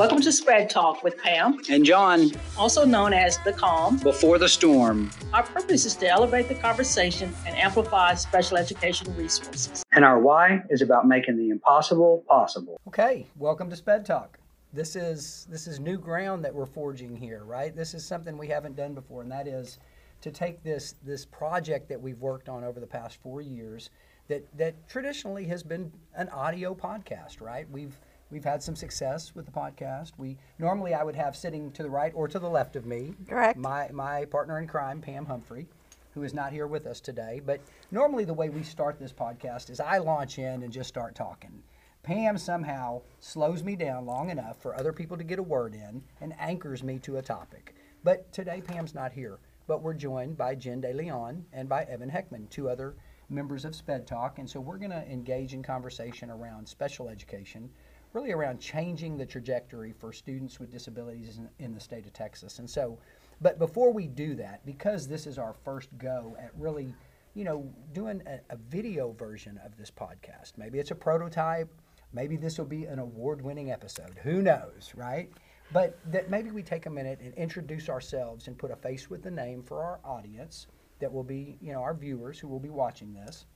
Welcome to Sped Talk with Pam, And John, also known as The Calm. before the storm. Our purpose is to elevate the conversation and amplify special education resources. And our why is about making the impossible possible. Okay, welcome to Sped Talk. This is this is new ground that we're forging here, right? This is something we haven't done before, and that is to take this this project that we've worked on over the past four years that that traditionally has been an audio podcast, right? We've we've had some success with the podcast. We normally I would have sitting to the right or to the left of me, Correct. My my partner in crime, Pam Humphrey, who is not here with us today. But normally the way we start this podcast is I launch in and just start talking. Pam somehow slows me down long enough for other people to get a word in and anchors me to a topic. But today Pam's not here, but we're joined by Jen De Leon and by Evan Heckman, two other members of Sped Talk. And so we're going to engage in conversation around special education, really around changing the trajectory for students with disabilities in, in the state of Texas. And so, but before we do that, because this is our first go at really, you know, doing a, a video version of this podcast, maybe it's a prototype, maybe this will be an award winning episode. Who knows, right? But that maybe we take a minute and introduce ourselves and put a face with the name for our audience that will be, you know, our viewers who will be watching this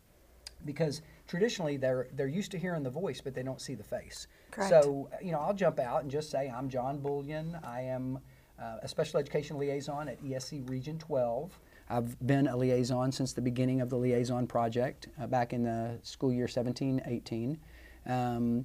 because traditionally they're they're used to hearing the voice but they don't see the face. Correct. So you know I'll jump out and just say I'm John Bullion. I am uh, a special education liaison at ESC Region 12. I've been a liaison since the beginning of the liaison project uh, back in the school year 17-18. Um,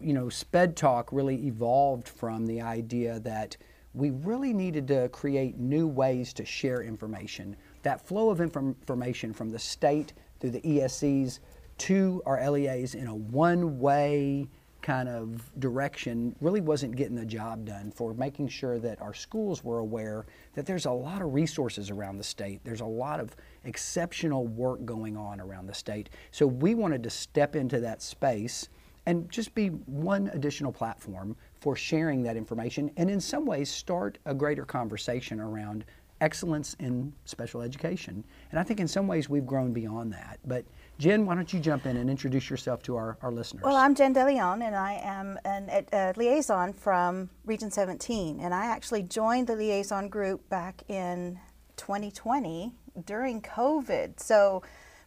you know, Sped Talk really evolved from the idea that we really needed to create new ways to share information. That flow of inform- information from the state through the ESCs to our LEAs in a one way kind of direction really wasn't getting the job done for making sure that our schools were aware that there's a lot of resources around the state. There's a lot of exceptional work going on around the state. So we wanted to step into that space and just be one additional platform for sharing that information and in some ways start a greater conversation around excellence in special education. And I think in some ways we've grown beyond that. But Jen, why don't you jump in and introduce yourself to our, our listeners? Well, I'm Jen DeLeon, and I am an, a liaison from Region 17. And I actually joined the liaison group back in 2020 during COVID. So,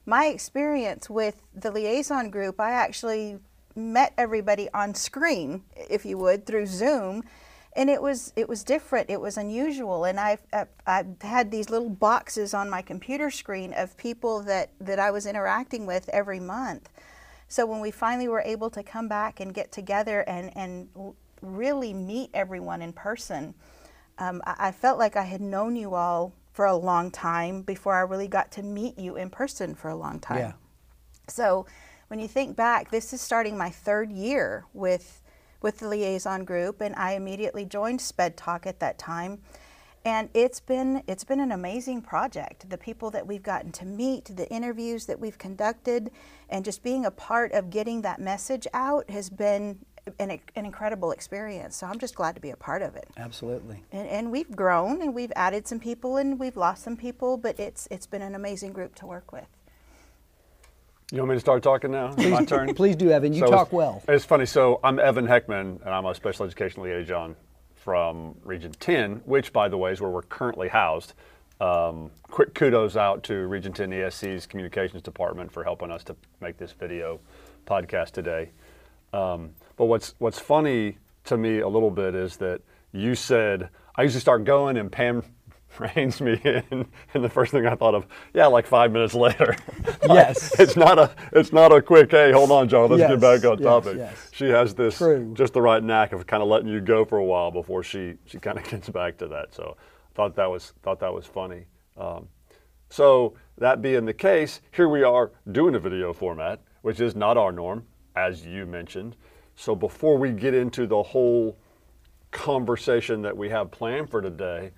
my experience with the liaison group, I actually met everybody on screen, if you would, through Zoom. And it was it was different. It was unusual, and I've, I've had these little boxes on my computer screen of people that that I was interacting with every month. So when we finally were able to come back and get together and, and really meet everyone in person, um, I, I felt like I had known you all for a long time before I really got to meet you in person for a long time. Yeah. So when you think back, this is starting my third year with with the liaison group, and I immediately joined Sped Talk at that time. And it's been it's been an amazing project. The people that we've gotten to meet, the interviews that we've conducted, and just being a part of getting that message out has been an, an incredible experience. So I'm just glad to be a part of it. Absolutely. And, and we've grown, and we've added some people, and we've lost some people, but it's it's been an amazing group to work with. You want me to start talking now? My turn. Please do, Evan. You So talk it's- well. It's funny. So I'm Evan Heckman, and I'm a special education liaison from Region 10, which, by the way, is where we're currently housed. Um, quick kudos out to Region 10 ESC's communications department for helping us to make this video podcast today. Um, but what's what's funny to me a little bit is that you said I usually start going and Pam reins me in, and the first thing I thought of, yeah, like five minutes later. Yes. it's not a it's not a quick. Hey, hold on, John. Let's Yes, get back on yes, topic. yes. She has this True. just the right knack of kind of letting you go for a while before she she kind of gets back to that. So thought that was thought that was funny. Um, so that being the case, here we are doing a video format, which is not our norm, as you mentioned. So before we get into the whole conversation that we have planned for today,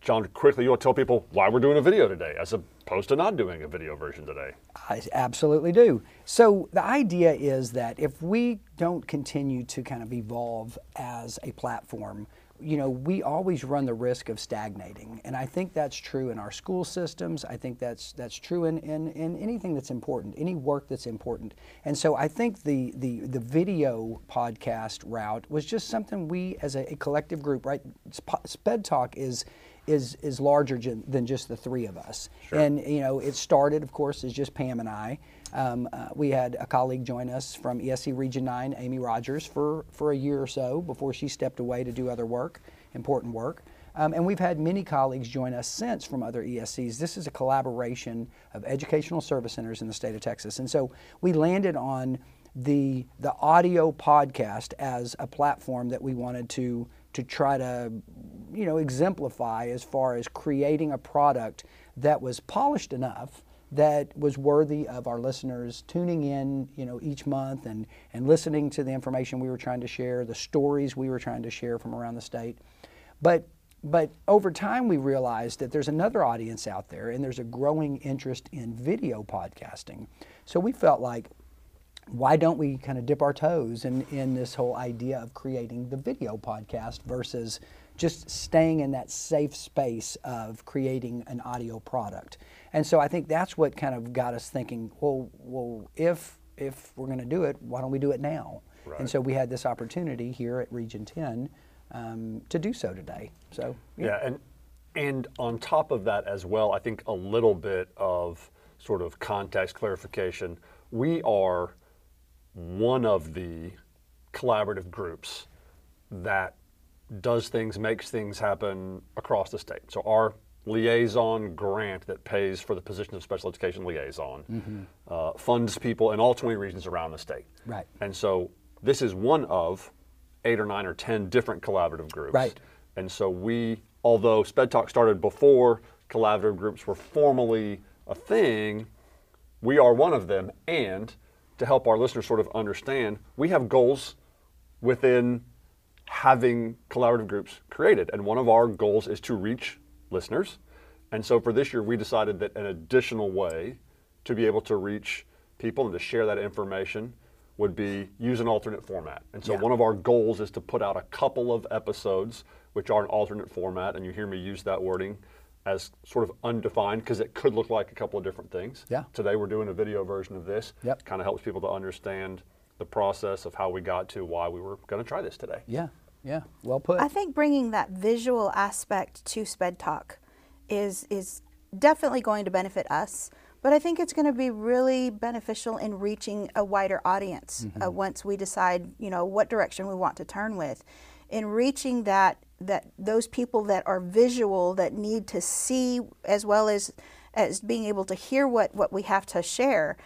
John, quickly, you want to tell people why we're doing a video today, as opposed to not doing a video version today. I absolutely do. So the idea is that if we don't continue to kind of evolve as a platform, you know, we always run the risk of stagnating, and I think that's true in our school systems. I think that's that's true in, in, in anything that's important, any work that's important. And so I think the the the video podcast route was just something we, as a, a collective group, right? Sp- Sped Talk is is is larger j- than just the three of us. And you know, it started, of course, as just Pam and I. Um, uh, we had a colleague join us from ESC Region 9, Amy Rogers, for, for a year or so before she stepped away to do other work, important work. Um, and we've had many colleagues join us since from other ESCs. This is a collaboration of educational service centers in the state of Texas. And so we landed on the, the audio podcast as a platform that we wanted to, to try to you know, exemplify as far as creating a product that was polished enough that was worthy of our listeners tuning in, you know, each month and, and listening to the information we were trying to share, the stories we were trying to share from around the state. But but over time we realized that there's another audience out there and there's a growing interest in video podcasting. So we felt like why don't we kind of dip our toes in, in this whole idea of creating the video podcast versus just staying in that safe space of creating an audio product. And so I think that's what kind of got us thinking, well, well if if we're going to do it, why don't we do it now? Right. And so we had this opportunity here at Region 10 um, to do so today. So Yeah, and and on top of that as well, I think a little bit of sort of context clarification. We are one of the collaborative groups that does things, makes things happen across the state. So our liaison grant that pays for the position of special education liaison uh, funds people in all 20 regions around the state. Right. And so this is one of eight or nine or 10 different collaborative groups. Right. And so we, although Sped Talk started before collaborative groups were formally a thing, we are one of them. And to help our listeners sort of understand, we have goals within having collaborative groups created. And one of our goals is to reach listeners. And so for this year, we decided that an additional way to be able to reach people and to share that information would be use an alternate format. And so Yeah. one of our goals is to put out a couple of episodes which are an alternate format. And you hear me use that wording as sort of undefined because it could look like a couple of different things. Yeah. Today we're doing a video version of this. Yep. Kind of helps people to understand the process of how we got to why we were going to try this today. yeah, yeah, well put. I think bringing that visual aspect to Sped Talk is is definitely going to benefit us, but I think it's going to be really beneficial in reaching a wider audience uh, once we decide, you know, what direction we want to turn with. In reaching that that those people that are visual that need to see as well as as being able to hear what what we have to share.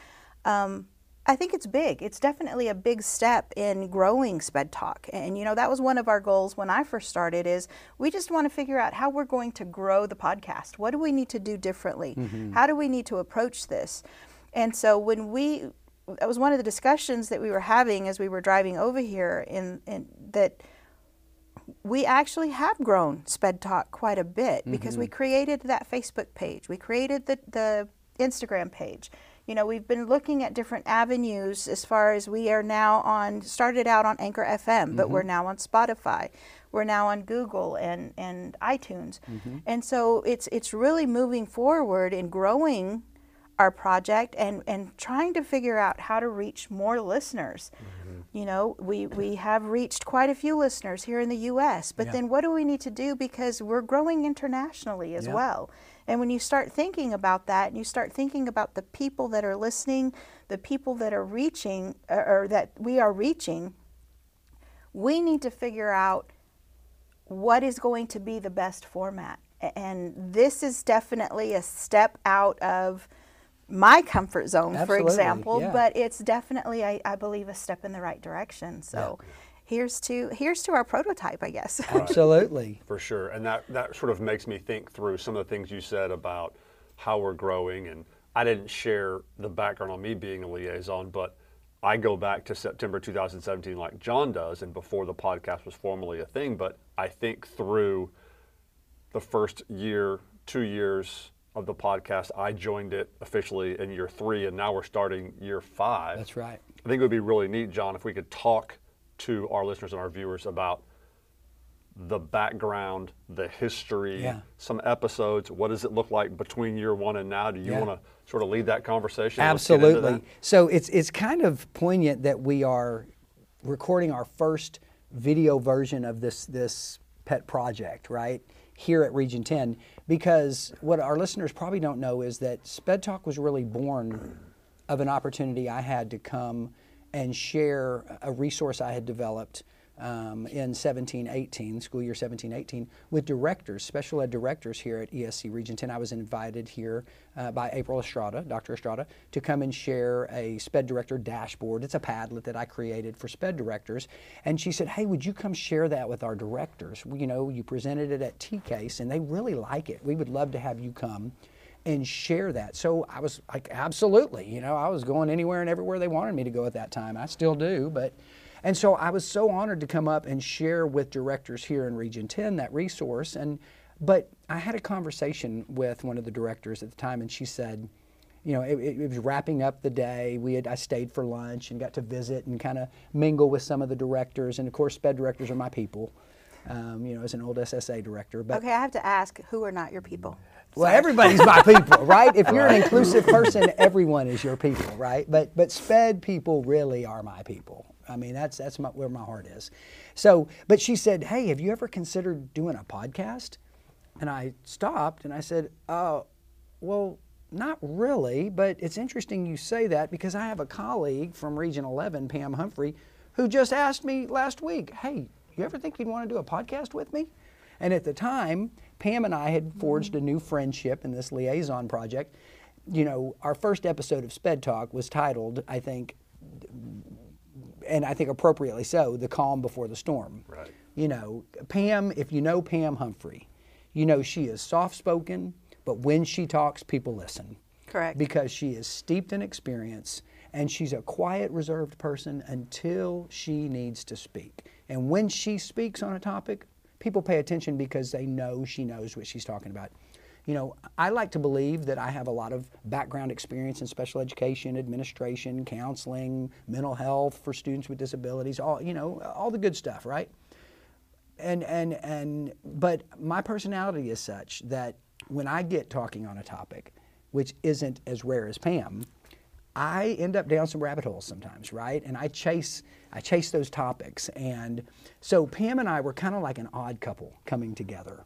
Um, I think it's big. It's definitely a big step in growing Sped Talk. And you know, that was one of our goals when I first started is we just want to figure out how we're going to grow the podcast. What do we need to do differently? Mm-hmm. How do we need to approach this? And so when we that was one of the discussions that we were having as we were driving over here in, in that we actually have grown Sped Talk quite a bit because we mm-hmm. created that Facebook page. We created the, the Instagram page. You know, we've been looking at different avenues as far as we are now on, started out on Anchor FM, but we're mm-hmm. now on Spotify. We're now on Google and, and iTunes. Mm-hmm. And so it's, it's really moving forward and growing our project and, and trying to figure out how to reach more listeners. Mm-hmm. You know, we, we have reached quite a few listeners here in the U.S., but Yeah. then what do we need to do because we're growing internationally as Yeah. well? And when you start thinking about that and you start thinking about the people that are listening, the people that are reaching, or, that we are reaching, we need to figure out what is going to be the best format. And this is definitely a step out of my comfort zone, for example, yeah. but it's definitely, I, I believe, a step in the right direction. So here's to here's to our prototype, I guess. Absolutely. For sure. And that, that sort of makes me think through some of the things you said about how we're growing. And I didn't share the background on me being a liaison, but I go back to September 2017 like John does, and before the podcast was formally a thing. But I think through the first year, two years of the podcast, I joined it officially in year three, and now we're starting year five. That's right. I think it would be really neat, John, if we could talk to our listeners and our viewers about the background, the history, Yeah. some episodes. What does it look like between year one and now? Do you Yeah. want to sort of lead that conversation? Let's get into Absolutely. that. So it's it's kind of poignant that we are recording our first video version of this this pet project, right? Here at Region 10 because what our listeners probably don't know is that Sped Talk was really born of an opportunity I had to come and share a resource I had developed um, in 17 18, school year 17 18, with directors, special ed directors here at ESC Region 10. I was invited here uh, by April Estrada, Dr. Estrada, to come and share a SPED director dashboard. It's a Padlet that I created for SPED directors. And she said, Hey, would you come share that with our directors? You know, you presented it at TCASE and they really like it. We would love to have you come and share that. So I was like, absolutely. You know, I was going anywhere and everywhere they wanted me to go at that time. I still do, but. And so I was so honored to come up and share with directors here in Region 10 that resource. And but I had a conversation with one of the directors at the time, and she said, you know, it, it, was wrapping up the day. We had I stayed for lunch and got to visit and kind of mingle with some of the directors. And of course, sped directors are my people. Um, you know, as an old SSA director, but Okay, I have to ask, who are not your people? Well, everybody's my people, right? If you're an inclusive person, everyone is your people, right? But but sped people really are my people. I mean, that's that's my, where my heart is. So, but she said, "Hey, have you ever considered doing a podcast?" And I stopped and I said, "Oh, well, not really, but it's interesting you say that because I have a colleague from Region 11, Pam Humphrey, who just asked me last week, "Hey, you ever think you'd want to do a podcast with me?" And at the time, Pam and I had forged a new friendship in this liaison project. You know, our first episode of Sped Talk was titled, I think, and I think appropriately so, The Calm Before the Storm. Right. You know, Pam, if you know Pam Humphrey, you know she is soft spoken, but when she talks, people listen. Correct. Because she is steeped in experience and she's a quiet, reserved person until she needs to speak. And when she speaks on a topic, people pay attention because they know she knows what she's talking about. You know, I like to believe that I have a lot of background experience in special education, administration, counseling, mental health for students with disabilities, all, you know, all the good stuff, right? and and and but my personality is such that when I get talking on a topic, which isn't as rare as Pam, I end up down some rabbit holes sometimes, right? And I chase I chase those topics, and so Pam and I were kind of like an odd couple coming together.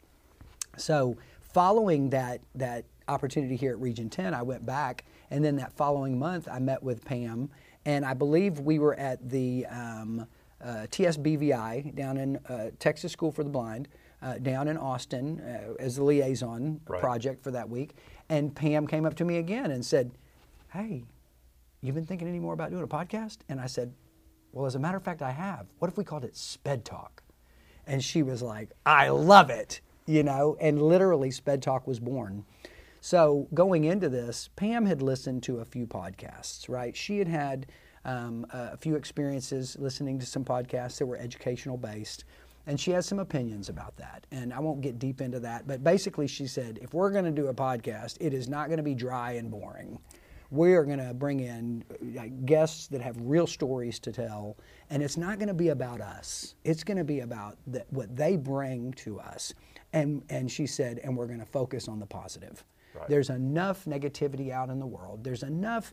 So following that that opportunity here at Region 10, I went back, and then that following month, I met with Pam, and I believe we were at the um, uh, TSBVI down in uh, Texas School for the Blind, uh, down in Austin uh, as the liaison Right. project for that week, and Pam came up to me again and said, "Hey, you been thinking any more about doing a podcast?" And I said, "Well, as a matter of fact, I have. What if we called it Sped Talk?" And she was like, I love it, you know, and literally Sped Talk was born. So going into this, Pam had listened to a few podcasts, right? She had had um, a few experiences listening to some podcasts that were educational based, and she has some opinions about that. And I won't get deep into that, but basically she said, if we're going to do a podcast, it is not going to be dry and boring we are going to bring in guests that have real stories to tell and it's not going to be about us. It's going to be about the, what they bring to us. And and she said and we're going to focus on the positive. Right. there's enough negativity out in the world. There's enough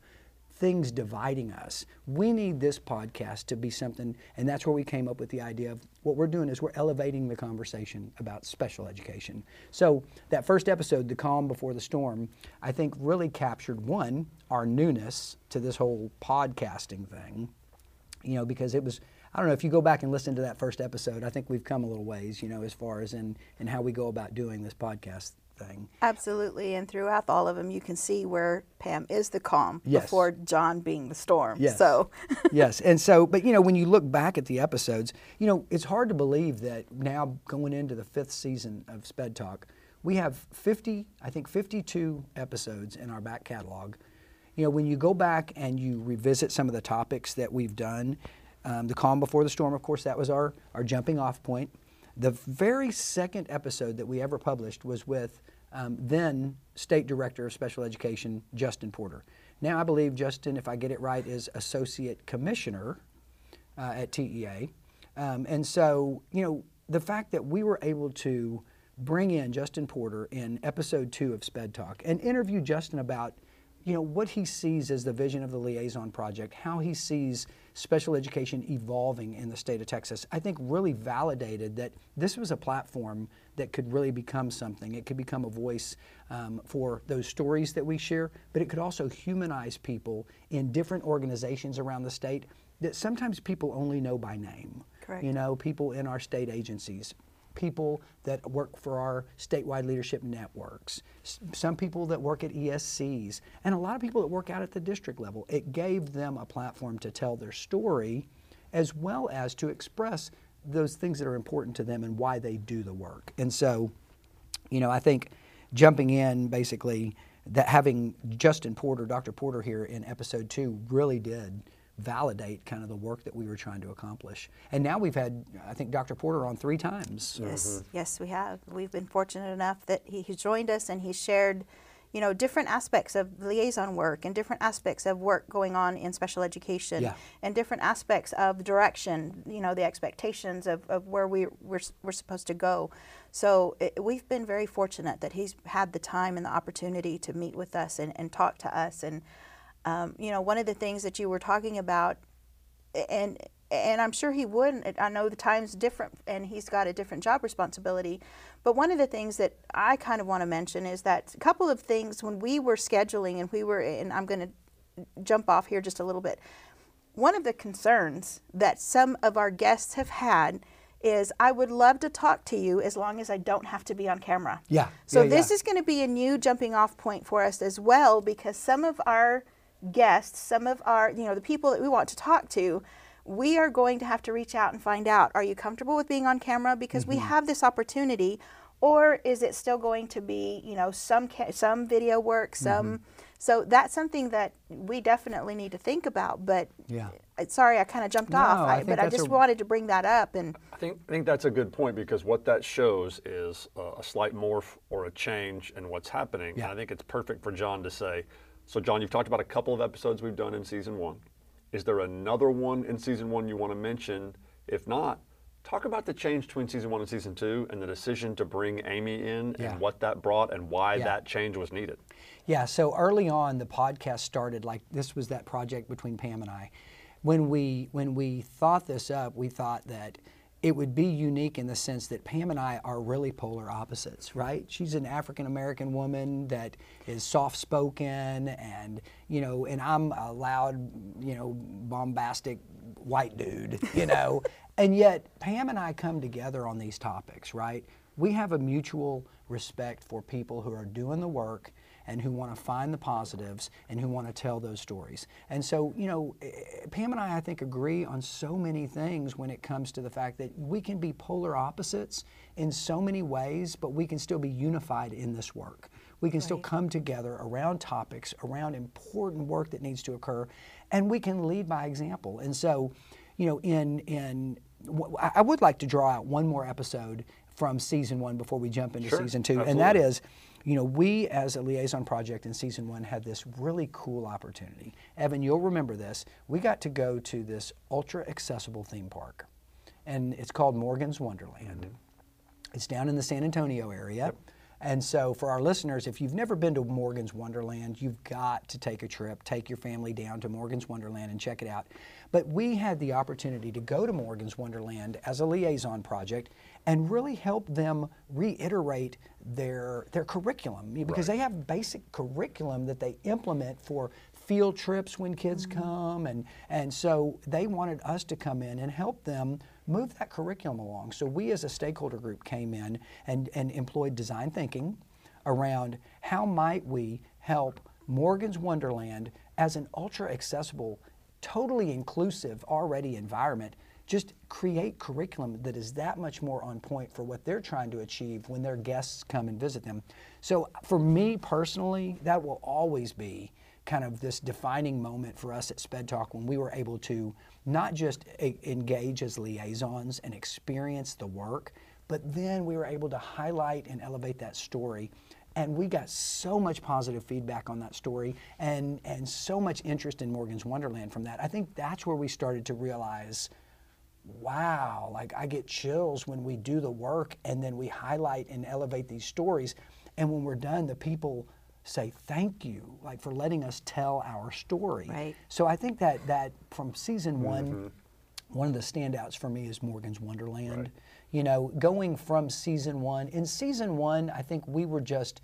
things dividing us. We need this podcast to be something and that's where we came up with the idea of what we're doing is we're elevating the conversation about special education. So that first episode the calm before the storm i think really captured one our newness to this whole podcasting thing you know because it was i don't know if you go back and listen to that first episode i think we've come a little ways you know as far as in in how we go about doing this podcast thing Absolutely, and throughout all of them, you can see where Pam is the calm Yes. before John being the storm. Yes. So, yes, and so, but you know, when you look back at the episodes, you know, it's hard to believe that now going into the fifth season of Sped Talk, we have 50, I think 52 episodes in our back catalog. You know, when you go back and you revisit some of the topics that we've done, um, the calm before the storm, of course, that was our, our jumping off point. The very second episode that we ever published was with um, then State Director of Special Education, Justin Porter. Now I believe Justin, if I get it right, is Associate Commissioner uh, at TEA. Um, and so, you know, the fact that we were able to bring in Justin Porter in episode two of Sped Talk and interview Justin about you know what he sees as the vision of the liaison project, how he sees special education evolving in the state of Texas, I think really validated that this was a platform that could really become something. It could become a voice um, for those stories that we share, but it could also humanize people in different organizations around the state that sometimes people only know by name. Correct. You know, people in our state agencies people that work for our statewide leadership networks, some people that work at ESCs, and a lot of people that work out at the district level. It gave them a platform to tell their story as well as to express those things that are important to them and why they do the work. And so, you know, I think jumping in basically that having Justin Porter, Dr. Porter here in episode two really did validate kind of the work that we were trying to accomplish. And now we've had, I think, Dr. Porter on three times. Yes, mm-hmm. yes, we have. We've been fortunate enough that he, he's joined us and he shared, you know, different aspects of liaison work and different aspects of work going on in special education Yeah. and different aspects of direction, you know, the expectations of, of where we, we're, we're supposed to go. So it, we've been very fortunate that he's had the time and the opportunity to meet with us and, and talk to us. And, um, you know, one of the things that you were talking about and and I'm sure he wouldn't. I know the time's different, and he's got a different job responsibility. But one of the things that I kind of want to mention is that a couple of things when we were scheduling, and we were, and I'm going to jump off here just a little bit. One of the concerns that some of our guests have had is I would love to talk to you as long as I don't have to be on camera. Yeah, So yeah, this yeah. is going to be a new jumping off point for us as well because some of our guests, some of our, you know, the people that we want to talk to, we are going to have to reach out and find out are you comfortable with being on camera because we Mm-hmm. have this opportunity or is it still going to be, you know, some ca- some video work, some Mm-hmm. so that's something that we definitely need to think about, but Yeah. sorry, I kind of jumped No, off, I I, but I just a- wanted to bring that up and I think, I think that's a good point because what that shows is a, a slight morph or a change in what's happening. Yeah. And I think it's perfect for John to say, so John, you've talked about a couple of episodes we've done in season one. Is there another one in season one you want to mention? If not, talk about the change between season one and season two and the decision to bring Amy in Yeah. and what that brought and why Yeah. that change was needed. Yeah, so early on, the podcast started like this was that project between Pam and I. When we when we thought this up, we thought that it would be unique in the sense that Pam and I are really polar opposites, right? She's an African American woman that is soft spoken and, you know, and I'm a loud, you know, bombastic white dude, you know. and yet Pam and I come together on these topics, right? We have a mutual respect for people who are doing the work and who want to find the positives and who want to tell those stories. And so, you know, eh, Pam and I, I think, agree on so many things when it comes to the fact that we can be polar opposites in so many ways, but we can still be unified in this work. We can still come together around topics, around important work that needs to occur, and we can lead by example. And so, you know, in in w- I I would like to draw out one more episode from season one before we jump into Sure, season two, and that absolutely. is, you know, we as a liaison project in season one had this really cool opportunity. Evan, you'll remember this. We got to go to this ultra accessible theme park, and it's called Morgan's Wonderland. Mm-hmm. It's down in the San Antonio area. And so, for our listeners, if you've never been to Morgan's Wonderland, you've got to take a trip, take your family down to Morgan's Wonderland and check it out. But we had the opportunity to go to Morgan's Wonderland as a liaison project and really help them reiterate their, their curriculum. Because they have basic curriculum that they implement for field trips when kids mm-hmm. come and and so they wanted us to come in and help them move that curriculum along. So we as a stakeholder group came in and, and employed design thinking around how might we help morgan's wonderland as an ultra accessible totally inclusive already environment just create curriculum that is that much more on point for what they're trying to achieve when their guests come and visit them so for me personally that will always be kind of this defining moment for us at Sped Talk when we were able to not just e- engage as liaisons and experience the work, but then we were able to highlight and elevate that story. And we got so much positive feedback on that story and, and so much interest in Morgan's Wonderland from that. I think that's where we started to realize wow, like I get chills when we do the work and then we highlight and elevate these stories. And when we're done, the people say thank you, like for letting us tell our story. Right. So I think that that from season one, mm-hmm. one of the standouts for me is Morgan's Wonderland. You know, going from season one, in season one, I think we were just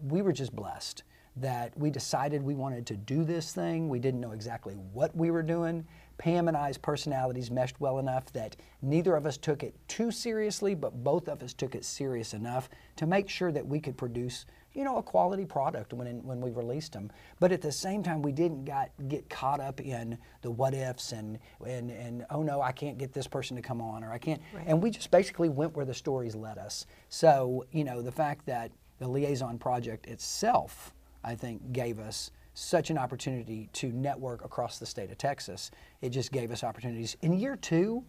we were just blessed that we decided we wanted to do this thing. We didn't know exactly what we were doing. Pam and I's personalities meshed well enough that neither of us took it too seriously, but both of us took it serious enough to make sure that we could produce, you know, a quality product when when we released them. But at the same time, we didn't got get caught up in the what ifs and and and oh no, I can't get this person to come on or I can't. And we just basically went where the stories led us. So you know, the fact that the liaison project itself, I think, gave us such an opportunity to network across the state of Texas. It just gave us opportunities. In year two,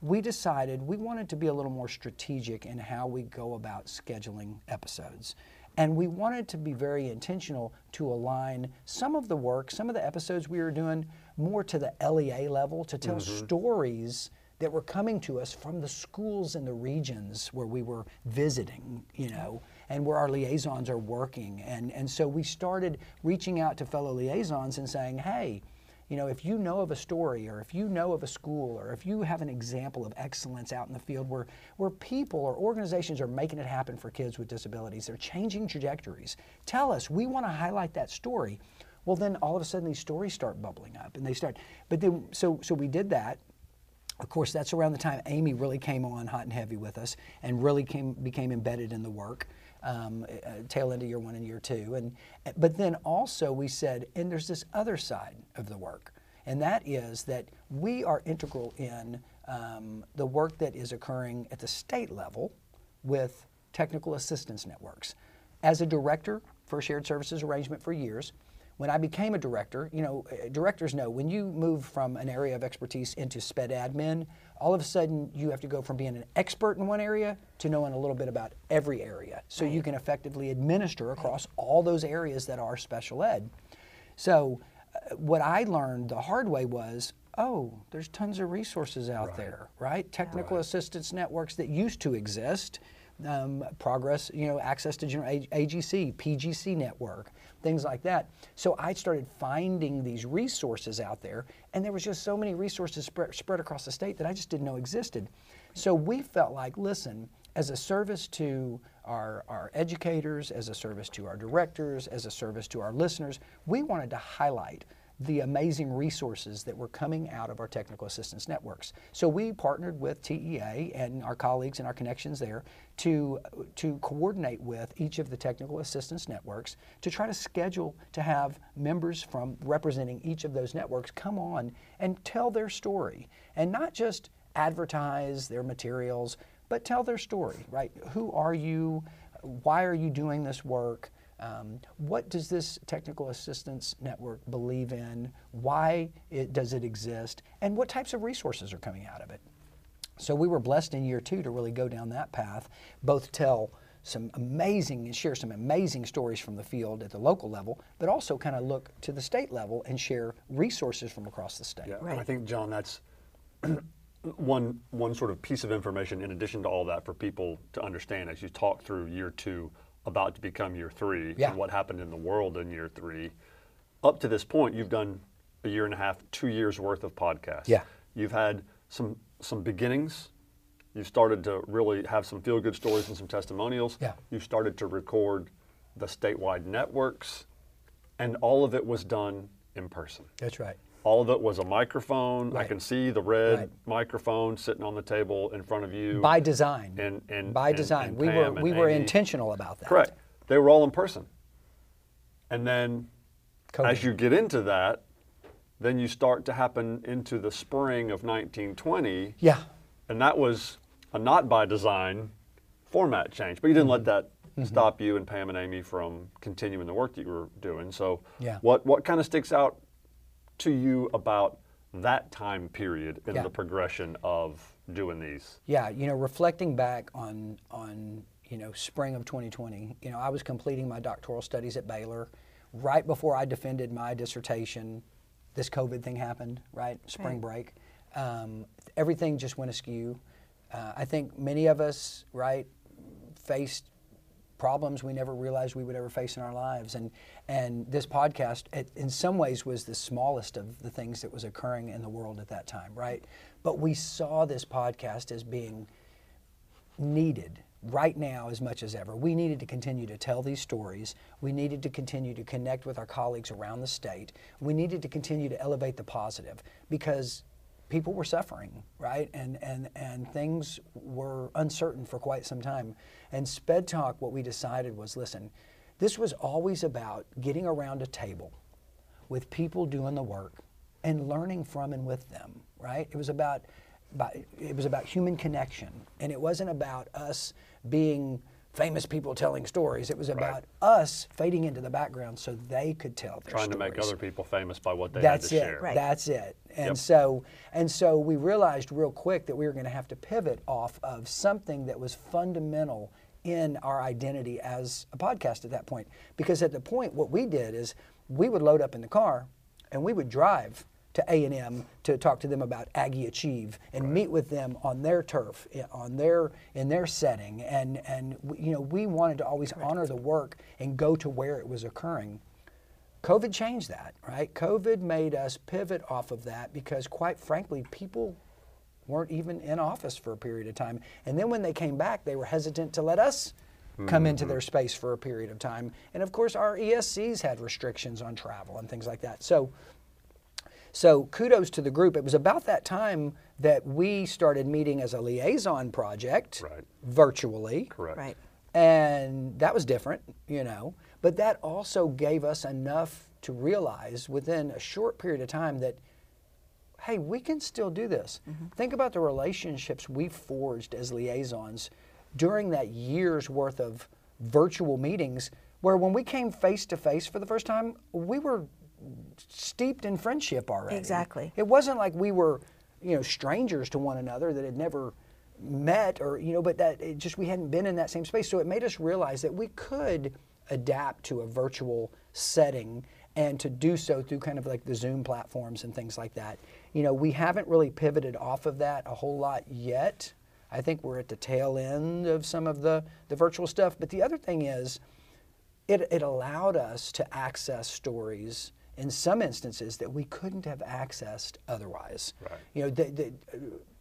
we decided we wanted to be a little more strategic in how we go about scheduling episodes. And we wanted to be very intentional to align some of the work, some of the episodes we were doing more to the LEA level to tell mm-hmm. stories that were coming to us from the schools in the regions where we were visiting, you know, and where our liaisons are working. And, and so we started reaching out to fellow liaisons and saying, hey, you know, if you know of a story or if you know of a school or if you have an example of excellence out in the field where, where people or organizations are making it happen for kids with disabilities, they're changing trajectories, tell us. We want to highlight that story. Well, then all of a sudden these stories start bubbling up and they start, but then, so, so we did that. Of course, that's around the time Amy really came on hot and heavy with us and really came, became embedded in the work. Um, uh, tail end of year one and year two, and but then also we said, and there's this other side of the work, and that is that we are integral in um, the work that is occurring at the state level with technical assistance networks. As a director for shared services arrangement for years, when I became a director, you know, uh, directors know when you move from an area of expertise into sped admin, all of a sudden you have to go from being an expert in one area to knowing a little bit about every area so you can effectively administer across all those areas that are special ed. So, uh, what I learned the hard way was oh, there's tons of resources out there, right? Technical assistance networks that used to exist. Um, progress, you know, access to general AGC, PGC network, things like that. So I started finding these resources out there, and there was just so many resources spread, spread across the state that I just didn't know existed. So we felt like, listen, as a service to our, our educators, as a service to our directors, as a service to our listeners, we wanted to highlight the amazing resources that were coming out of our technical assistance networks. So we partnered with TEA and our colleagues and our connections there to, to coordinate with each of the technical assistance networks to try to schedule to have members from representing each of those networks come on and tell their story and not just advertise their materials, but tell their story, right? Who are you? Why are you doing this work? Um, what does this technical assistance network believe in? Why it, does it exist? And what types of resources are coming out of it? So we were blessed in year two to really go down that path, both tell some amazing and share some amazing stories from the field at the local level, but also kind of look to the state level and share resources from across the state. Yeah, and I think John, that's one one sort of piece of information in addition to all that for people to understand as you talk through year two about to become year three Yeah. and what happened in the world in year three. Up to this point, you've done a year and a half, two years worth of podcasts. Yeah. You've had some some beginnings. You've started to really have some feel good stories and some testimonials. Yeah. You started to record the statewide networks, and all of it was done in person. That's right. All of it was a microphone. I can see the red Right. microphone sitting on the table in front of you. By design. And- and- by and- design. and we were we were Amy. intentional about that. Correct. They were all in person. And then COVID. as you get into that, then you start to happen into the spring of 1920. Yeah. And that was a not by design format change. But you didn't Mm-hmm. let that stop you and Pam and Amy from continuing the work that you were doing. So Yeah. what, what kind of sticks out to you about that time period in Yeah. the progression of doing these? Yeah, you know, reflecting back on on you know spring of 2020, you know, I was completing my doctoral studies at Baylor. Right before I defended my dissertation, this COVID thing happened. Right, spring break. Um, everything just went askew. Uh, I think many of us, right, faced problems we never realized we would ever face in our lives. And, and this podcast, it, in some ways, was the smallest of the things that was occurring in the world at that time, right? But we saw this podcast as being needed right now as much as ever. We needed to continue to tell these stories. We needed to continue to connect with our colleagues around the state. We needed to continue to elevate the positive because people were suffering, right? And, and, and things were uncertain for quite some time. And Sped Talk, what we decided was listen, this was always about getting around a table with people doing the work and learning from and with them, right? It was about, about it was about human connection, and it wasn't about us being famous people telling stories. It was about us fading into the background so they could tell their Trying to make other people famous by what they That's had to it. share. Right. That's it. And Yep. so and so we realized real quick that we were going to have to pivot off of something that was fundamental in our identity as a podcast at that point. Because at the point what we did is we would load up in the car and we would drive to A&M to talk to them about Aggie Achieve and meet with them on their turf, on their in their setting and and you know we wanted to always honor the work and go to where it was occurring. COVID changed that, right? COVID made us pivot off of that because, quite frankly, people weren't even in office for a period of time. And then when they came back, they were hesitant to let us come into their mm-hmm. space for a period of time. And of course, our ESCs had restrictions on travel and things like that. So, so kudos to the group. It was about that time that we started meeting as a liaison project Right. virtually. Correct. Right. And that was different, you know. But that also gave us enough to realize within a short period of time that, hey, we can still do this. Mm-hmm. Think about the relationships we forged as liaisons during that year's worth of virtual meetings, where when we came face to face for the first time, we were steeped in friendship already. Exactly. It wasn't like we were, you know, strangers to one another that had never met or you know, but that it just we hadn't been in that same space. So it made us realize that we could adapt to a virtual setting and to do so through kind of like the Zoom platforms and things like that. You know, we haven't really pivoted off of that a whole lot yet. I think we're at the tail end of some of the, the virtual stuff. But the other thing is, it, it allowed us to access stories in some instances that we couldn't have accessed otherwise. Right. You know, the, the, uh,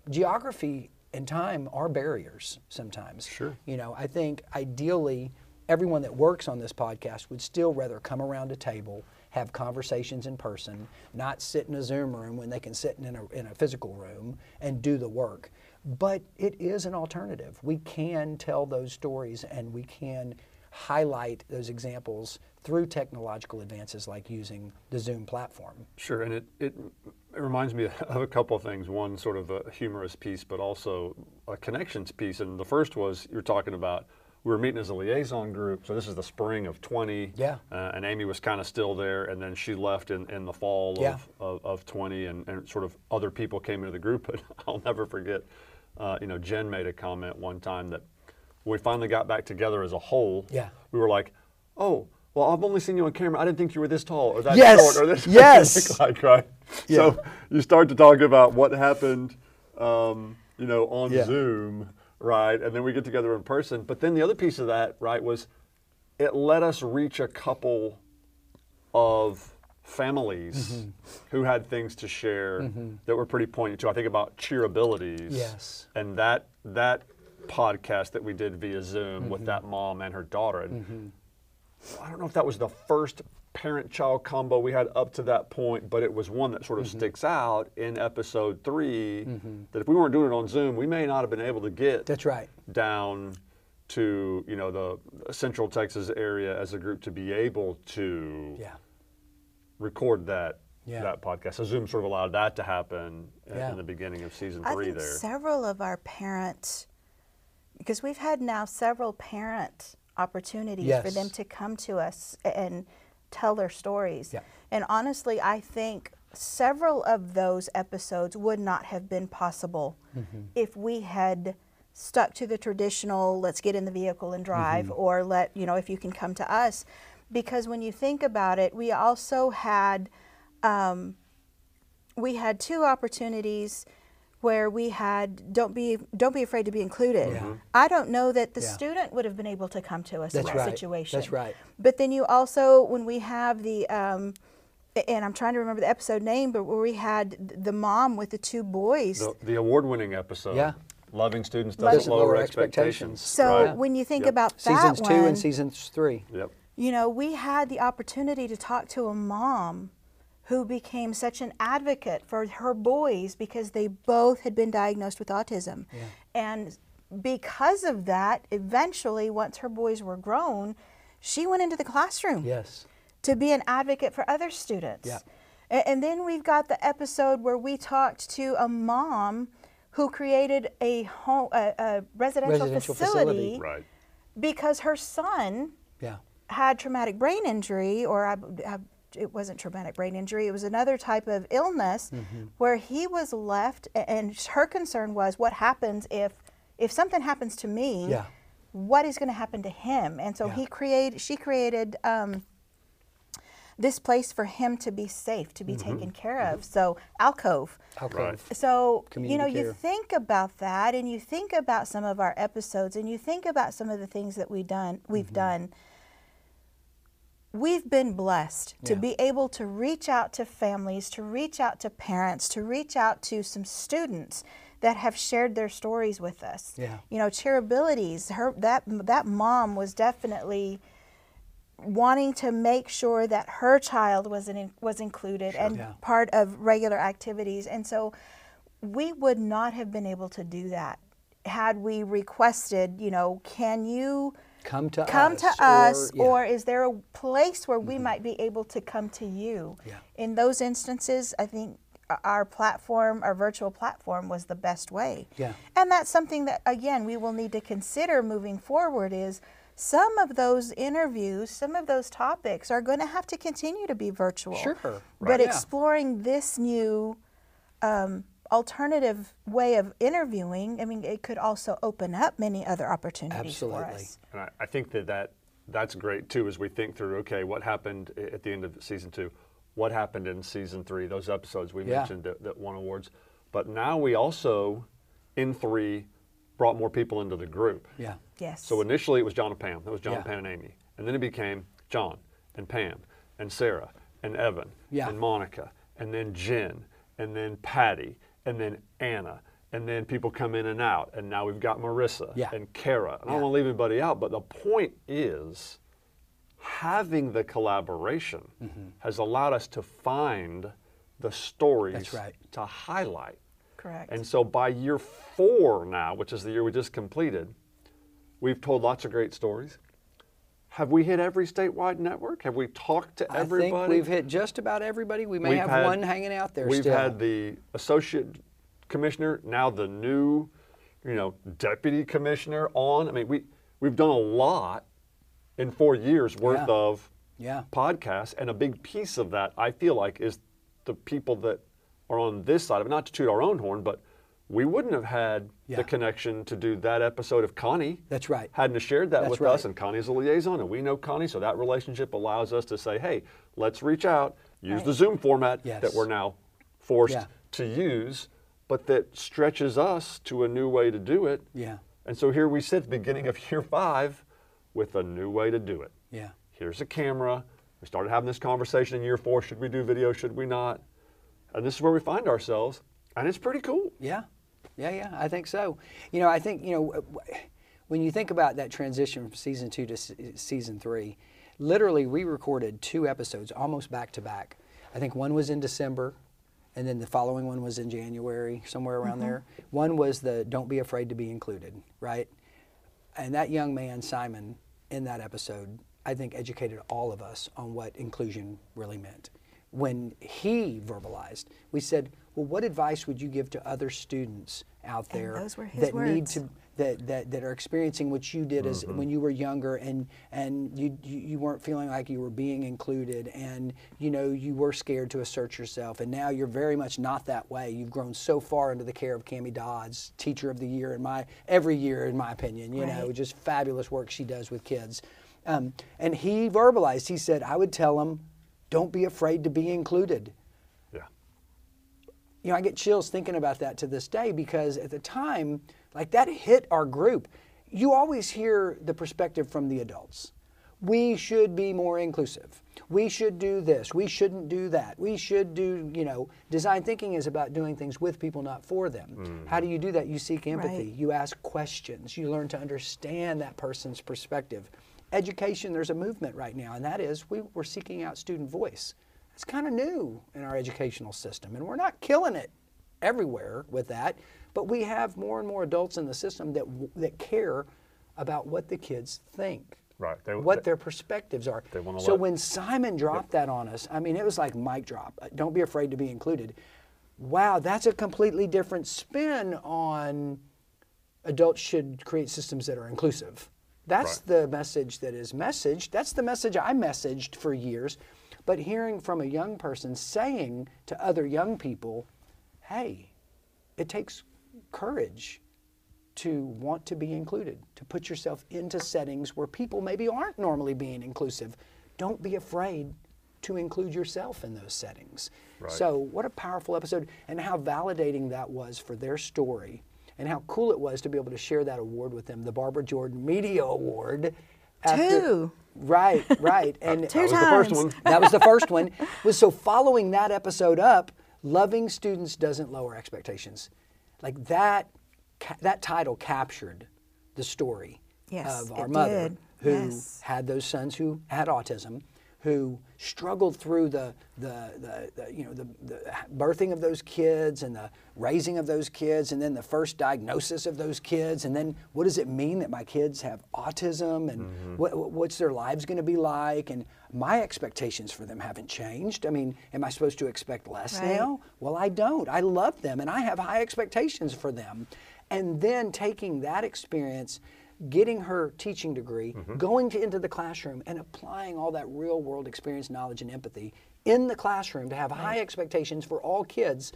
geography and time are barriers sometimes. Sure. You know, I think ideally everyone that works on this podcast would still rather come around a table, have conversations in person, not sit in a Zoom room when they can sit in a, in a physical room and do the work. But it is an alternative. We can tell those stories and we can highlight those examples through technological advances like using the Zoom platform. Sure, and it, it, it reminds me of a couple of things. One, sort of a humorous piece, but also a connections piece. And the first was you're talking about we were meeting as a liaison group. So this is the spring of 20. Yeah. Uh, and Amy was kind of still there, and then she left in, in the fall Yeah. of, of, of 20, and, and sort of other people came into the group. But I'll never forget, uh, you know, Jen made a comment one time that when we finally got back together as a whole, Yeah. we were like, oh, well, I've only seen you on camera. I didn't think you were this tall or that Yes. short or this. Yes. like, right. So you start to talk about what happened, um, you know, on Yeah. Zoom, right? And then we get together in person. But then the other piece of that, right, was it let us reach a couple of families Mm-hmm. who had things to share that were pretty poignant too. I think about cheerabilities. Yes. And that that podcast that we did via Zoom Mm-hmm. with that mom and her daughter. And I don't know if that was the first parent child combo we had up to that point, but it was one that sort of Mm-hmm. sticks out in episode 3 that if we weren't doing it on Zoom, we may not have been able to get That's right. down to, you know, the central Texas area as a group to be able to Yeah. record that Yeah. that podcast. So Zoom sort of allowed that to happen in- Yeah. in the beginning of season I three think there. several of our parents, because we've had now several parent opportunities for them to come to us and tell their stories. Yeah. And honestly, I think several of those episodes would not have been possible Mm-hmm. if we had stuck to the traditional let's get in the vehicle and drive Mm-hmm. or let you know if you can come to us because when you think about it we also had um, we had two opportunities where we had don't be don't be afraid to be included. Yeah. I don't know that the Yeah. student would have been able to come to us That's in that right. situation. That's right. But then you also when we have the um, and I'm trying to remember the episode name, but where we had the mom with the two boys. The, the award-winning episode. Yeah. Loving students Loving- doesn't lower, expectations. so Right. when you think Yep. about that Seasons two one, and seasons three. Yep. you know, we had the opportunity to talk to a mom who became such an advocate for her boys because they both had been diagnosed with autism. And because of that, eventually, once her boys were grown, she went into the classroom Yes. to be an advocate for other students. Yeah. A- And then we've got the episode where we talked to a mom who created a home, a, a residential, Residential facility, facility. Right. because her son Yeah. had traumatic brain injury, or I, I, it wasn't traumatic brain injury, it was another type of illness Mm-hmm. where he was left, and her concern was what happens if, if something happens to me, Yeah. what is going to happen to him? And so Yeah. he created, she created um, this place for him to be safe, to be Mm-hmm. taken care of. So alcove. Alcove. Right. So, you know, care. you think about that and you think about some of our episodes and you think about some of the things that we've done, we've Mm-hmm. done. We've been blessed to be able to reach out to families, to reach out to parents, to reach out to some students that have shared their stories with us. Yeah. You know, Cheerabilities, her that that mom was definitely wanting to make sure that her child was in, was included and Yeah. part of regular activities. And so we would not have been able to do that had we requested, you know, can you Come to come us. to us yeah. or is there a place where we might be able to come to you? Yeah. In those instances, I think our platform, our virtual platform was the best way. Yeah. And that's something that again we will need to consider moving forward is some of those interviews, some of those topics are going to have to continue to be virtual. Sure. But Right. Yeah. exploring this new um, alternative way of interviewing, I mean, it could also open up many other opportunities for Absolutely. us. And I, I think that, that that's great too as we think through okay, what happened at the end of season two? What happened in season three? Those episodes we Yeah. mentioned that, that won awards. But now we also, in three, brought more people into the group. Yeah. Yes. So initially it was John and Pam. That was John, Yeah. Pam, and Amy. And then it became John and Pam and Sarah and Evan Yeah. and Monica and then Jen and then Patty and then Anna. And then people come in and out. And now we've got Marissa Yeah. and Kara. And I don't want to leave anybody out, but the point is having the collaboration mm-hmm. has allowed us to find the stories. That's right. to highlight. Correct. And so by year four now, which is the year we just completed, we've told lots of great stories. Have we hit every statewide network? Have we talked to everybody? I think we've hit just about everybody. We may We've have had- one hanging out there We've still. had the associate commissioner, now the new, you know, deputy commissioner on. I mean, we we've done a lot in four years worth Yeah. of Yeah. podcasts, and a big piece of that I feel like is the people that are on this side of it. Not to toot our own horn, but we wouldn't have had Yeah. the connection to do that episode if Connie That's right. hadn't shared that That's with right. us, and Connie's a liaison, and we know Connie, so that relationship allows us to say, hey, let's reach out, use Right. the Zoom format Yes. that we're now forced Yeah. to use, but that stretches us to a new way to do it. Yeah. And so here we sit at the beginning of year five with a new way to do it. Yeah. Here's a camera. We started having this conversation in year four. Should we do video? Should we not? And this is where we find ourselves, and it's pretty cool. Yeah, yeah, yeah. I think so. You know, I think you know when you think about that transition from season two to season three, literally we recorded two episodes almost back to back. I think one was in December, and then the following one was in January, somewhere around mm-hmm. there. One was the "Don't be afraid to be included," right? And that young man Simon in that episode, I think, educated all of us on what inclusion really meant when he verbalized, we said, "Well, what advice would you give to other students out there those were his that need to that, that, that are experiencing what you did as when you were younger and and you, you you weren't feeling like you were being included and you know you were scared to assert yourself and now you're very much not that way. You've grown so far under the care of Cami Dodds, teacher of the year in my every year in my opinion. You know, just fabulous work she does with kids. Um, and he verbalized. He said, "I would tell them, don't be afraid to be included." Yeah. you know, I get chills thinking about that to this day because at the time, like that hit our group. You always hear the perspective from the adults. We should be more inclusive. We should do this. We shouldn't do that. We should do, you know, design thinking is about doing things with people, not for them. Mm-hmm. How do you do that? You seek empathy. Right. You ask questions. You learn to understand that person's perspective. Education, there's a movement right now, and that is we, we're seeking out student voice. It's kind of new in our educational system, and we're not killing it everywhere with that, but we have more and more adults in the system that, that care about what the kids think. Right. They- what they- their perspectives are. They so let- when Simon dropped that on us, I mean, it was like mic drop. Uh, Don't be afraid to be included. Wow, that's a completely different spin on adults should create systems that are inclusive. That's Right. the message that is messaged. That's the message I messaged for years. But hearing from a young person saying to other young people, hey, it takes courage to want to be included, to put yourself into settings where people maybe aren't normally being inclusive. Don't be afraid to include yourself in those settings. Right. So, what a powerful episode, and how validating that was for their story, and how cool it was to be able to share that award with them the Barbara Jordan Media Award. Two. Right, right. And Two was the first one. that was the first one. Was so following that episode up, loving students doesn't lower expectations. Like that, ca- that title captured the story Yes, of our mother did. who Yes. had those sons who had autism, who struggled through the, the, the, the you know the, the birthing of those kids and the raising of those kids, and then the first diagnosis of those kids, and then what does it mean that my kids have autism, and Mm-hmm. what, what's their lives going to be like, and my expectations for them haven't changed. I mean, am I supposed to expect less Right. now? Well, I don't. I love them, and I have high expectations for them, and then taking that experience getting her teaching degree, mm-hmm. going to, into the classroom and applying all that real world experience, knowledge, and empathy in the classroom to have high expectations for all kids.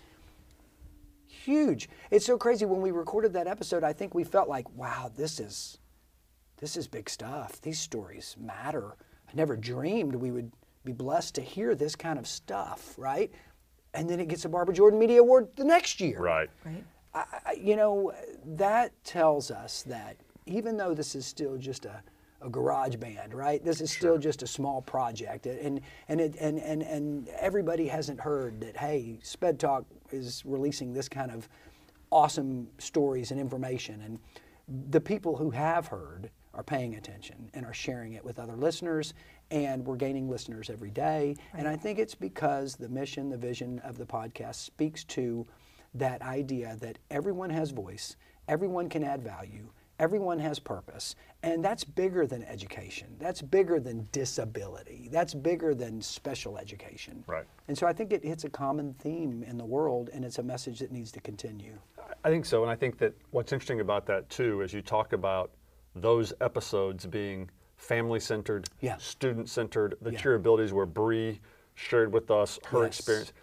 Huge. It's so crazy when we recorded that episode, I think we felt like, wow, this is this is big stuff. These stories matter. I never dreamed we would be blessed to hear this kind of stuff, right? And then it gets a Barbara Jordan Media Award the next year. Right. Right. I, I- you know, that tells us that even though this is still just a, a garage band, right? This is still just a small project, and and it, and and and everybody hasn't heard that. Hey, Sped Talk is releasing this kind of awesome stories and information, and the people who have heard are paying attention and are sharing it with other listeners, and we're gaining listeners every day. And I think it's because the mission, the vision of the podcast speaks to that idea that everyone has voice, everyone can add value, everyone has purpose, and that's bigger than education. That's bigger than disability. That's bigger than special education. Right. And so I think it hits a common theme in the world, and it's a message that needs to continue. I think so, and I think that what's interesting about that too is you talk about those episodes being family-centered, Yeah. student-centered. The Yeah. Cheer Abilities where Bree shared with us her Yes. experience.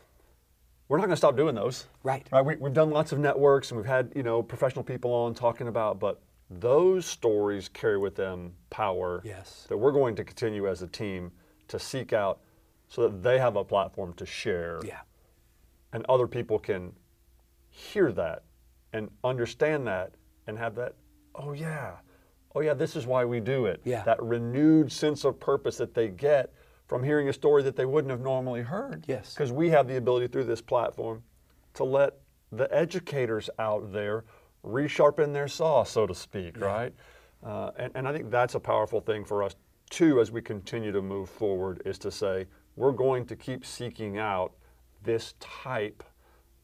We're not going to stop doing those. Right. Right. We, we've done lots of networks and we've had you know professional people on talking about, but those stories carry with them power. Yes. That we're going to continue as a team to seek out, so that they have a platform to share Yeah. and other people can hear that and understand that and have that oh yeah oh yeah this is why we do it Yeah. that renewed sense of purpose that they get from hearing a story that they wouldn't have normally heard Yes. because we have the ability through this platform to let the educators out there resharpen their saw so to speak right uh, and, and i think that's a powerful thing for us too as we continue to move forward is to say we're going to keep seeking out this type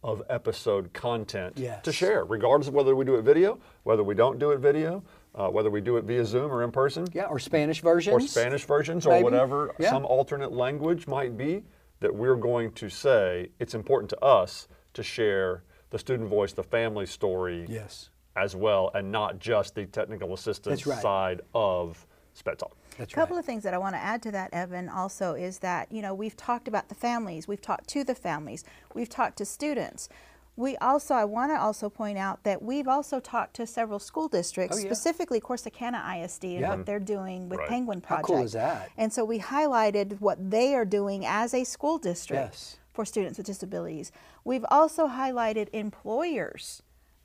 of episode content Yes. to share, regardless of whether we do it video, whether we don't do it video, uh, whether we do it via Zoom or in person, Yeah, or Spanish versions. or Spanish versions, or whatever Yeah. some alternate language might be, that we're going to say it's important to us to share the student voice, the family story Yes. as well, and not just the technical assistance right. side of Sped Talk. That's A couple right. of things that I want to add to that, Evan, also is that, you know, we've talked about the families, we've talked to the families, we've talked to students. We also, I want to also point out that we've also talked to several school districts, Oh, yeah. specifically Corsicana ISD and Yeah. what they're doing with Right. Penguin How cool is that? And so we highlighted what they are doing as a school district Yes. For students with disabilities. We've also highlighted employers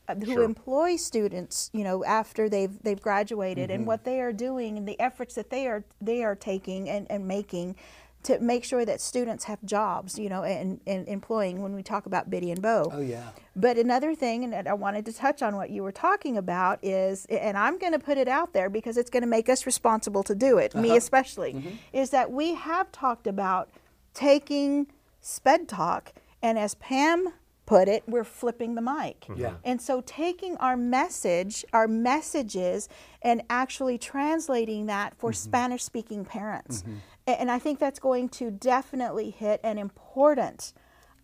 uh, who Sure. employ students, you know, after they've they've graduated Mm-hmm. and what they are doing and the efforts that they are they are taking and, and making to make sure that students have jobs, you know, and, and employing when we talk about Bitty and Beau. Oh, yeah. But another thing, and I wanted to touch on what you were talking about is, and I'm going to put it out there because it's going to make us responsible to do it, me especially, is that we have talked about taking Sped Talk, and as Pam put it, we're flipping the mic. Mm-hmm. Yeah. And so taking our message, our messages, and actually translating that for mm-hmm. Spanish speaking parents. Mm-hmm. A- And I think that's going to definitely hit an important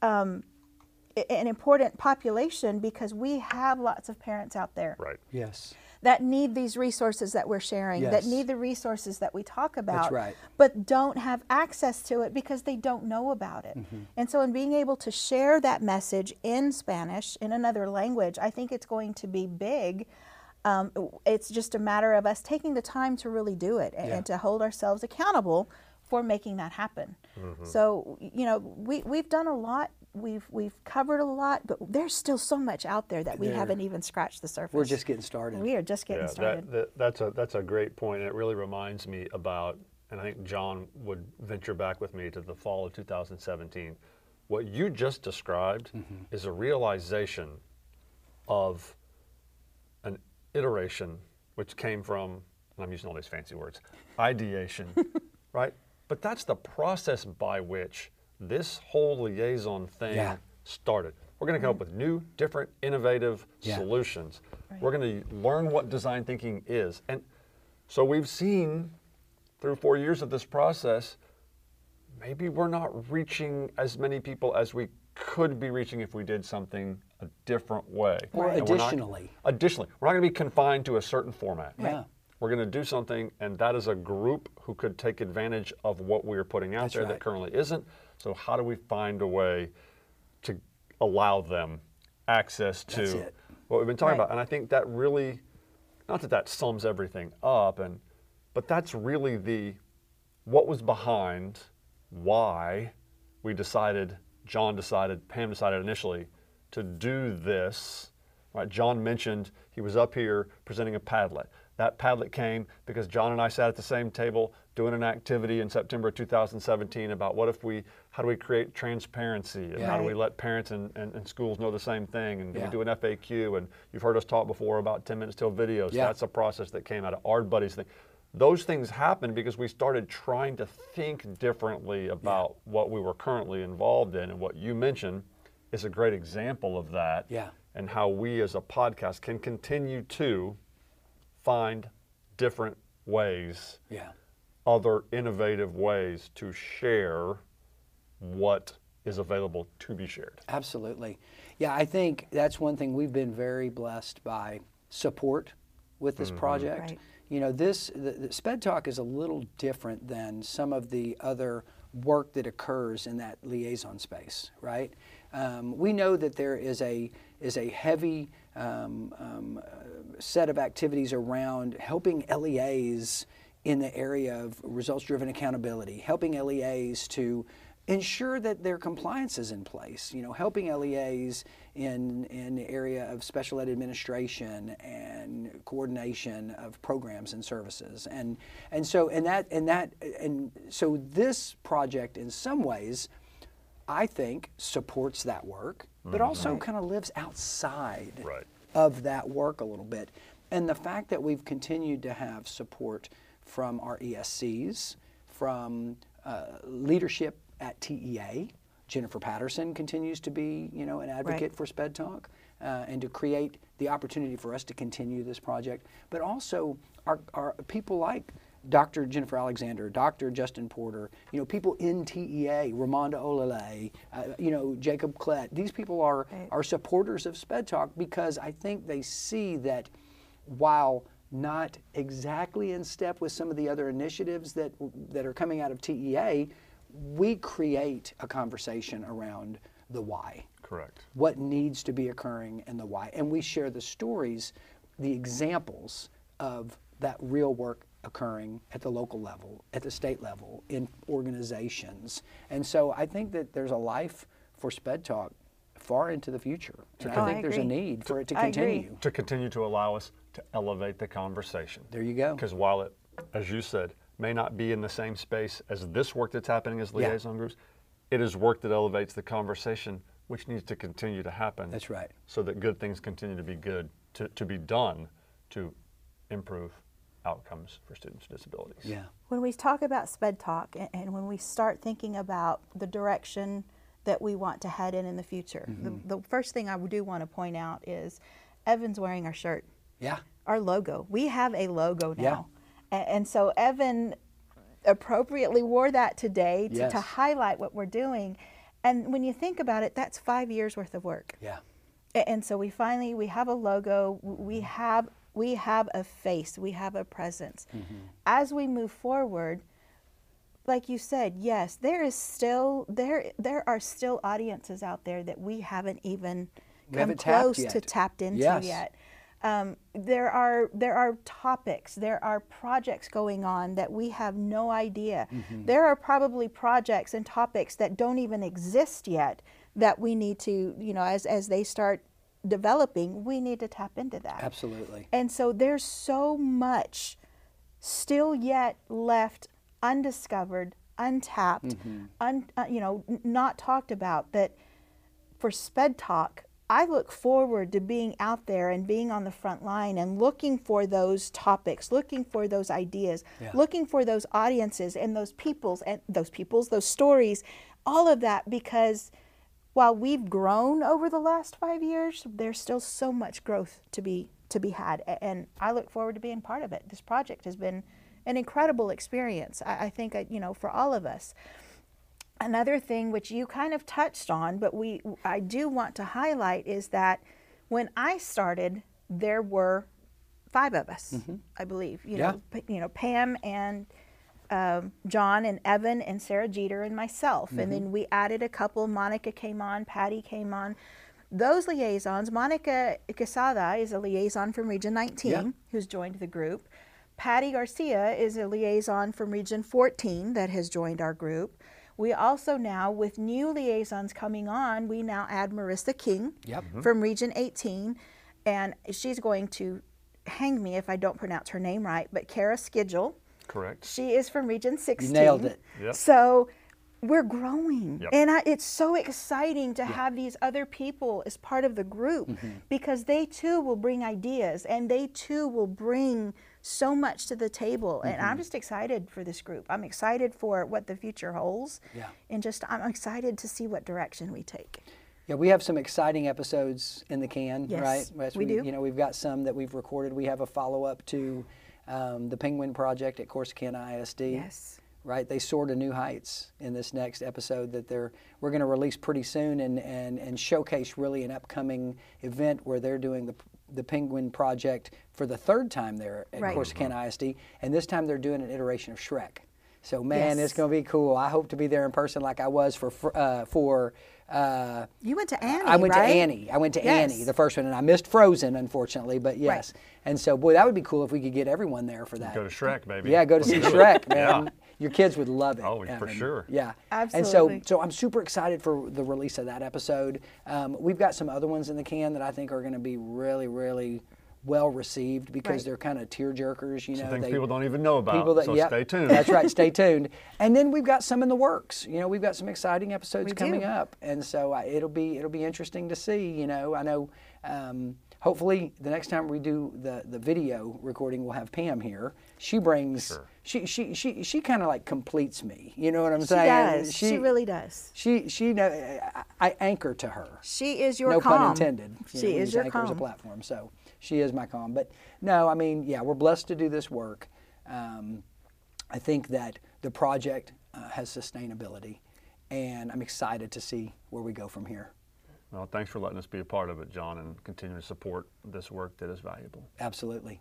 um, an important population because we have lots of parents out there Right. Yes. That need these resources that we're sharing, that need the resources that we talk about, right. but don't have access to it because they don't know about it. Mm-hmm. And so, in being able to share that message in Spanish, in another language, I think it's going to be big. Um, it's just a matter of us taking the time to really do it and, Yeah. and to hold ourselves accountable for making that happen. Mm-hmm. So, you know, we, we've done a lot. We've we've covered a lot, but there's still so much out there that we There- haven't even scratched the surface. We're just getting started. We are just getting Yeah, started. that, that, that's a that's a great point, and it really reminds me about, and I think John would venture back with me to the fall of 2017. What you just described Mm-hmm. is a realization of an iteration, which came from, and I'm using all these fancy words, ideation, right? But that's the process by which this whole liaison thing Yeah. started. We're going to come up with new, different, innovative Yeah. solutions. We're going to learn what design thinking is. And so we've seen through four years of this process, maybe we're not reaching as many people as we could be reaching if we did something a different way. Or And we're not- additionally. additionally, we're not going to be confined to a certain format. Yeah. We're going to do something, and that is a group who could take advantage of what we're putting out That's there right. that currently isn't. So, how do we find a way to allow them access to what we've been talking Right. about? And I think that really, not that that sums everything up, and but that's really the what was behind why we decided, John decided, Pam decided initially to do this. Right? John mentioned he was up here presenting a Padlet. That Padlet came because John and I sat at the same table doing an activity in September of 2017 about what if we, how do we create transparency and how do we let parents and, and, and schools know the same thing and do Yeah. we do an FAQ and you've heard us talk before about 10 minutes till videos. Yeah. That's a process that came out of our buddies thing. Those things happened because we started trying to think differently about what we were currently involved in. And what you mentioned is a great example of that. Yeah. And how we as a podcast can continue to find different ways, Yeah. Other innovative ways to share what is available to be shared. Absolutely. Yeah, I think that's one thing we've been very blessed by support with this project. Right. You know, this the, the Sped Talk is a little different than some of the other work that occurs in that liaison space, right? Um, we know that there is a is a heavy um, um, uh, set of activities around helping LEAs in the area of results-driven accountability, helping LEAs to ensure that their compliance is in place. You know, helping LEAs in in the area of special ed administration and coordination of programs and services, and and so and that and that and so this project in some ways, I think supports that work, but mm-hmm. also kind of lives outside Right. of that work a little bit. And the fact that we've continued to have support from our ESCs, from uh, leadership at TEA, Jennifer Patterson continues to be, you know, an advocate Right. for Sped Talk uh, and to create the opportunity for us to continue this project. But also our, our people like Dr. Jennifer Alexander, Dr. Justin Porter, you know, people in TEA, Ramonda Olale, uh, you know, Jacob Klett. These people are, Right. are supporters of Sped Talk because I think they see that while not exactly in step with some of the other initiatives that, that are coming out of TEA, we create a conversation around the why Correct. what needs to be occurring and the why. And we share the stories, the examples of that real work occurring at the local level, at the state level, in organizations. And so I think that there's a life for Sped Talk far into the future. And Oh, I I think there's a agree. need for it to I agree. continue. To continue to allow us to elevate the conversation. There you go. Because while it, as you said, may not be in the same space as this work that's happening as Yeah. liaison groups, it is work that elevates the conversation, which needs to continue to happen. That's right. So that good things continue to be good, to, to be done to improve outcomes for students with disabilities. Yeah. when we talk about sped talk and, and when we start thinking about the direction that we want to head in in the future Mm-hmm. the, the first thing i do want to point out is evan's wearing our shirt Yeah. our logo. We have a logo now. A- and, so evan appropriately wore that today to, Yes. to highlight what we're doing. And when you think about it that's five years worth of work. Yeah. and so we finally we have a logo. We mm-hmm. have we have a face. We have a presence. Mm-hmm. As we move forward like you said yes there is still there there are still audiences out there that we haven't even We come haven't tapped close to tapped into Yes. yet um, there are there are topics there are projects going on that we have no idea Mm-hmm. there are probably projects and topics that don't even exist yet that we need to you know as as they start developing we need to tap into that Absolutely. and so there's so much still yet left undiscovered untapped un, uh, you know n- not talked about that for sped talk i look forward to being out there and being on the front line and looking for those topics looking for those ideas Yeah. looking for those audiences and those peoples and those peoples those stories all of that because while we've grown over the last five years there's still so much growth to be to be had. And i look forward to being part of it. This project has been an incredible experience. I, I think uh, you know for all of us another thing which you kind of touched on but we i do want to highlight is that when i started there were five of us i believe you Yeah. know P- you know pam and um, john and evan and sarah jeter and myself and then we added a couple monica came on patty came on those liaisons monica quesada is a liaison from region 19 Yeah. who's joined the group Patty Garcia is a liaison from Region 14 that has joined our group. We also now, with new liaisons coming on, we now add Marissa King Yep. from Region 18, and she's going to hang me if I don't pronounce her name right, but Kara Skidgel. Correct. She is from Region 16. You nailed it. Yep. So we're growing. Yep. And I, it's so exciting to have these other people as part of the group Mm-hmm. because they too will bring ideas and they too will bring so much to the table. And Mm-hmm. I'm just excited for this group. I'm excited for what the future holds. Yeah. And just I'm excited to see what direction we take. Yeah, we have some exciting episodes in the can, Yes, right? As we do. You know, we've got some that we've recorded. We have a follow up to um, the Penguin Project at Corsicana ISD. Yes. Right, they soar to new heights in this next episode that they're we're going to release pretty soon and, and, and showcase really an upcoming event where they're doing the the Penguin Project for the third time there at Right. Corsicana ISD, and this time they're doing an iteration of Shrek. So man, Yes. it's going to be cool. I hope to be there in person like I was for uh, for. Uh, You went to Annie. I went right? to Annie. I went to Yes. Annie, the first one, and I missed Frozen, unfortunately. But yes, and so boy, that would be cool if we could get everyone there for that. Go to Shrek, baby. Yeah, go to see Shrek, it. man. Yeah. Your kids would love it. Oh, for sure. Yeah, Absolutely. And so, so I'm super excited for the release of that episode. Um, we've got some other ones in the can that I think are going to be really, really well received because Right. they're kind of tear jerkers. You know, Things they, people don't even know about. people that so yep, stay tuned. That's right, stay tuned. And then we've got some in the works. You know, we've got some exciting episodes We coming do. up, and so I, it'll be it'll be interesting to see. You know, I know. Um, hopefully, the next time we do the the video recording, we'll have Pam here. She brings. Sure. She she she she kind of like completes me. You know what I'm saying? She saying? does. She, really does. She she know I, I anchor to her She is your no calm. pun intended. You She know, is your Anchor as a platform, so she is my calm. But no, I mean, yeah, we're blessed to do this work. Um, I think that the project uh, has sustainability, and I'm excited to see where we go from here. Well, thanks for letting us be a part of it, John, and continue to support this work that is valuable. Absolutely.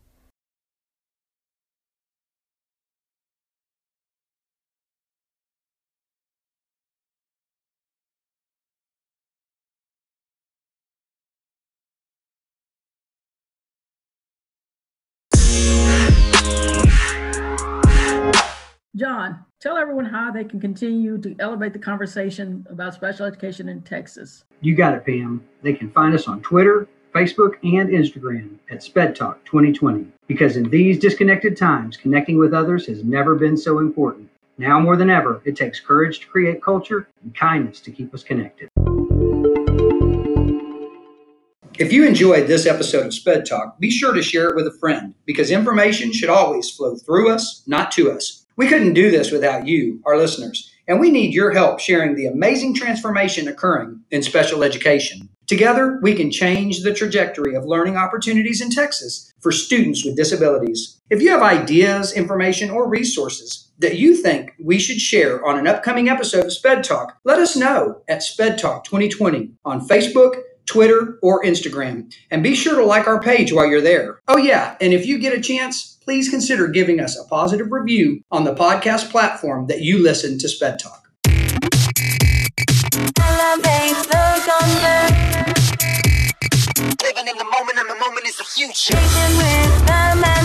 John, Tell everyone how they can continue to elevate the conversation about special education in Texas. You got it, Pam. They can find us on Twitter, Facebook, and Instagram at Sped Talk 2020. Because in these disconnected times, connecting with others has never been so important. Now more than ever, it takes courage to create culture and kindness to keep us connected. If you enjoyed this episode of Sped Talk, be sure to share it with a friend because information should always flow through us, not to us. We couldn't do this without you, our listeners, and we need your help sharing the amazing transformation occurring in special education. Together, we can change the trajectory of learning opportunities in Texas for students with disabilities. If you have ideas, information, or resources that you think we should share on an upcoming episode of Sped Talk, let us know at Sped Talk 2020 on Facebook, Twitter, or Instagram. And be sure to like our page while you're there. Oh, yeah, and if you get a chance, please consider giving us a positive review on the podcast platform that you listen to Sped Talk. Living in the moment, and the moment is the future.